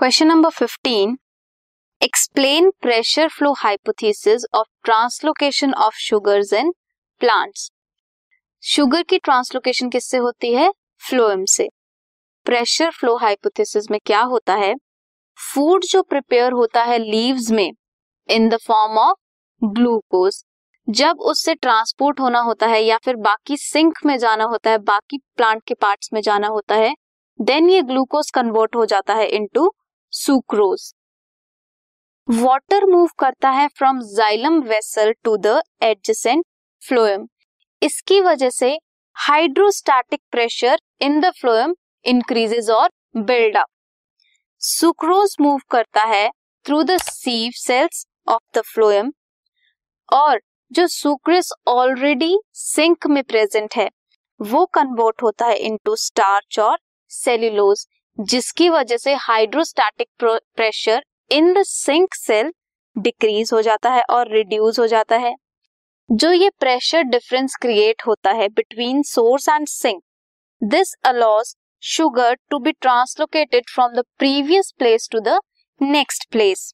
Question number fifteen explain pressure flow hypothesis of translocation of sugars in plants sugar की translocation किससे होती है? Phloem से. Pressure flow hypothesis में क्या होता है? फ़ूड जो प्रिपेयर होता है लीव्स में in the form of glucose जब उससे ट्रांसपोर्ट होना होता है या फिर बाकी सिंक में जाना होता है, बाकी प्लांट के पार्ट्स में जाना होता है देन ये ग्लूकोज कन्वर्ट हो जाता है इनटू सुक्रोज वाटर मूव करता है from xylem vessel to the adjacent phloem इसकी वजह से hydrostatic pressure in the phloem increases और बिल्ड अप सुक्रोज मूव करता है through the sieve cells of the phloem और जो सुक्रेस ऑलरेडी सिंक में प्रेजेंट है, वो कन्वर्ट होता है इनटू स्टार्च और सेल्यूलोज जिसकी वजह से hydrostatic pressure in the sink cell decrease हो जाता है और रिड्यूस हो जाता है जो ये प्रेशर डिफरेंस क्रिएट होता है between source and sink this allows sugar to be translocated from the previous place to the next place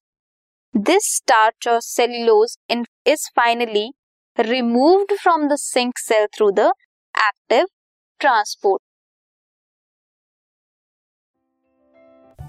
this starch और cellulose in is finally removed from the sink cell through the active transport.